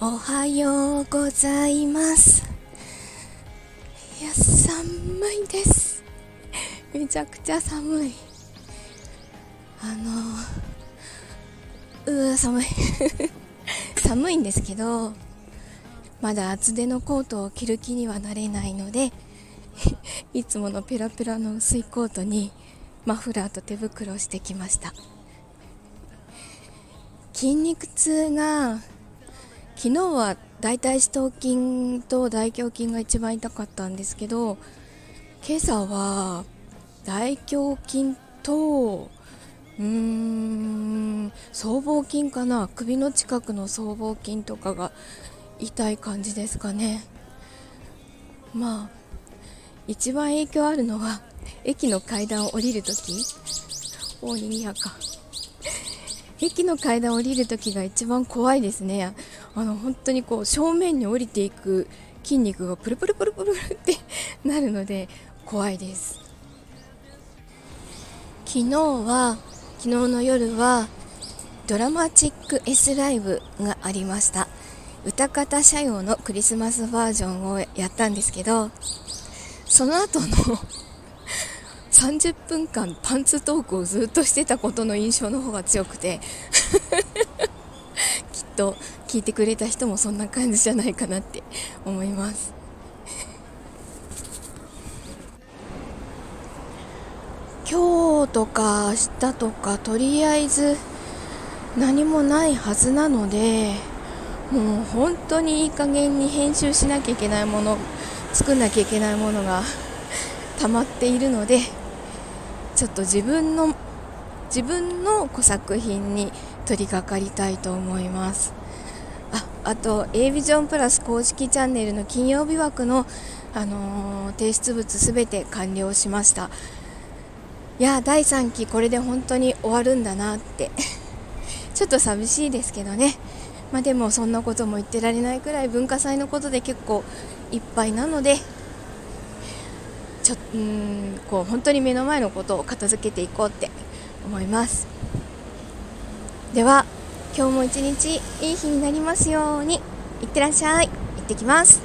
おはようございます。いや寒いです。めちゃくちゃ寒い。あのうわ寒い。寒いんですけどまだ厚手のコートを着る気にはなれないので いつものペラペラの薄いコートにマフラーと手袋をしてきました。筋肉痛が昨日は大腿四頭筋と大胸筋が一番痛かったんですけど今朝は大胸筋とうーん僧帽筋かな？首の近くの僧帽筋とかが痛い感じですかね。まあ一番影響あるのは駅の階段を降りるときおにぎやか。駅の階段を降りるときが一番怖いですね。あの本当にこう正面に降りていく筋肉がプルプルプルプルってなるので怖いです。昨日は昨日の夜はドラマチック S ライブがありました。歌方社用のクリスマスバージョンをやったんですけどその後の 30分間パンツトークをずっとしてたことの印象の方が強くて きっと聞いてくれた人もそんな感じじゃないかなって思います。今日とか明日とかとりあえず何もないはずなのでもう本当にいい加減に編集しなきゃいけないもの作んなきゃいけないものが 溜まっているのでちょっと自分の自分の小作品に取り掛かりたいと思います。あと a ビジョンプラス公式チャンネルの金曜日枠の、あのー、提出物すべて完了しました。いや第3期これで本当に終わるんだなって。ちょっと寂しいですけどね。まあ、でもそんなことも言ってられないくらい文化祭のことで結構いっぱいなのでちょうんこう本当に目の前のことを片付けていこうって思います。では今日も一日いい日になりますように。いってらっしゃい。行ってきます。